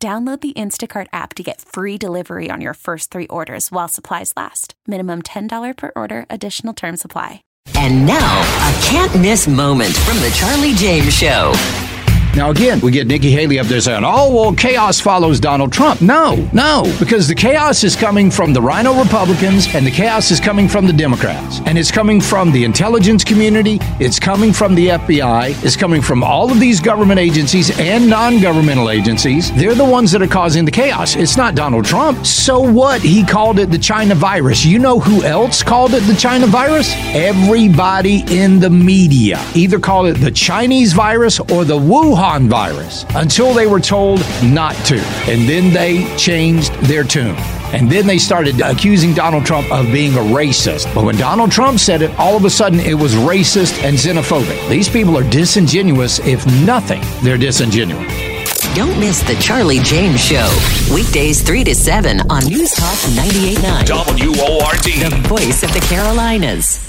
Download the Instacart app to get free delivery on your first three orders while supplies last. Minimum $10 per order, additional term supply. And now, a can't miss moment from The Charlie James Show. Now, again, we get Nikki Haley up there saying, oh, well, chaos follows Donald Trump. No, no, because the chaos is coming from the RINO Republicans and the chaos is coming from the Democrats. And it's coming from the intelligence community, it's coming from the FBI, it's coming from all of these government agencies and non governmental agencies. They're the ones that are causing the chaos. It's not Donald Trump. So what? He called it the China virus. You know who else called it the China virus? Everybody in the media either called it the Chinese virus or the Wuhan Wuhan virus until they were told not to. And then they changed their tune. And then they started accusing Donald Trump of being a racist. But when Donald Trump said it, all of a sudden it was racist and xenophobic. These people are disingenuous. If nothing, they're disingenuous. Don't miss the Charlie James Show. Weekdays 3 to 7 on News Talk 98.9. WORD. The voice of the Carolinas.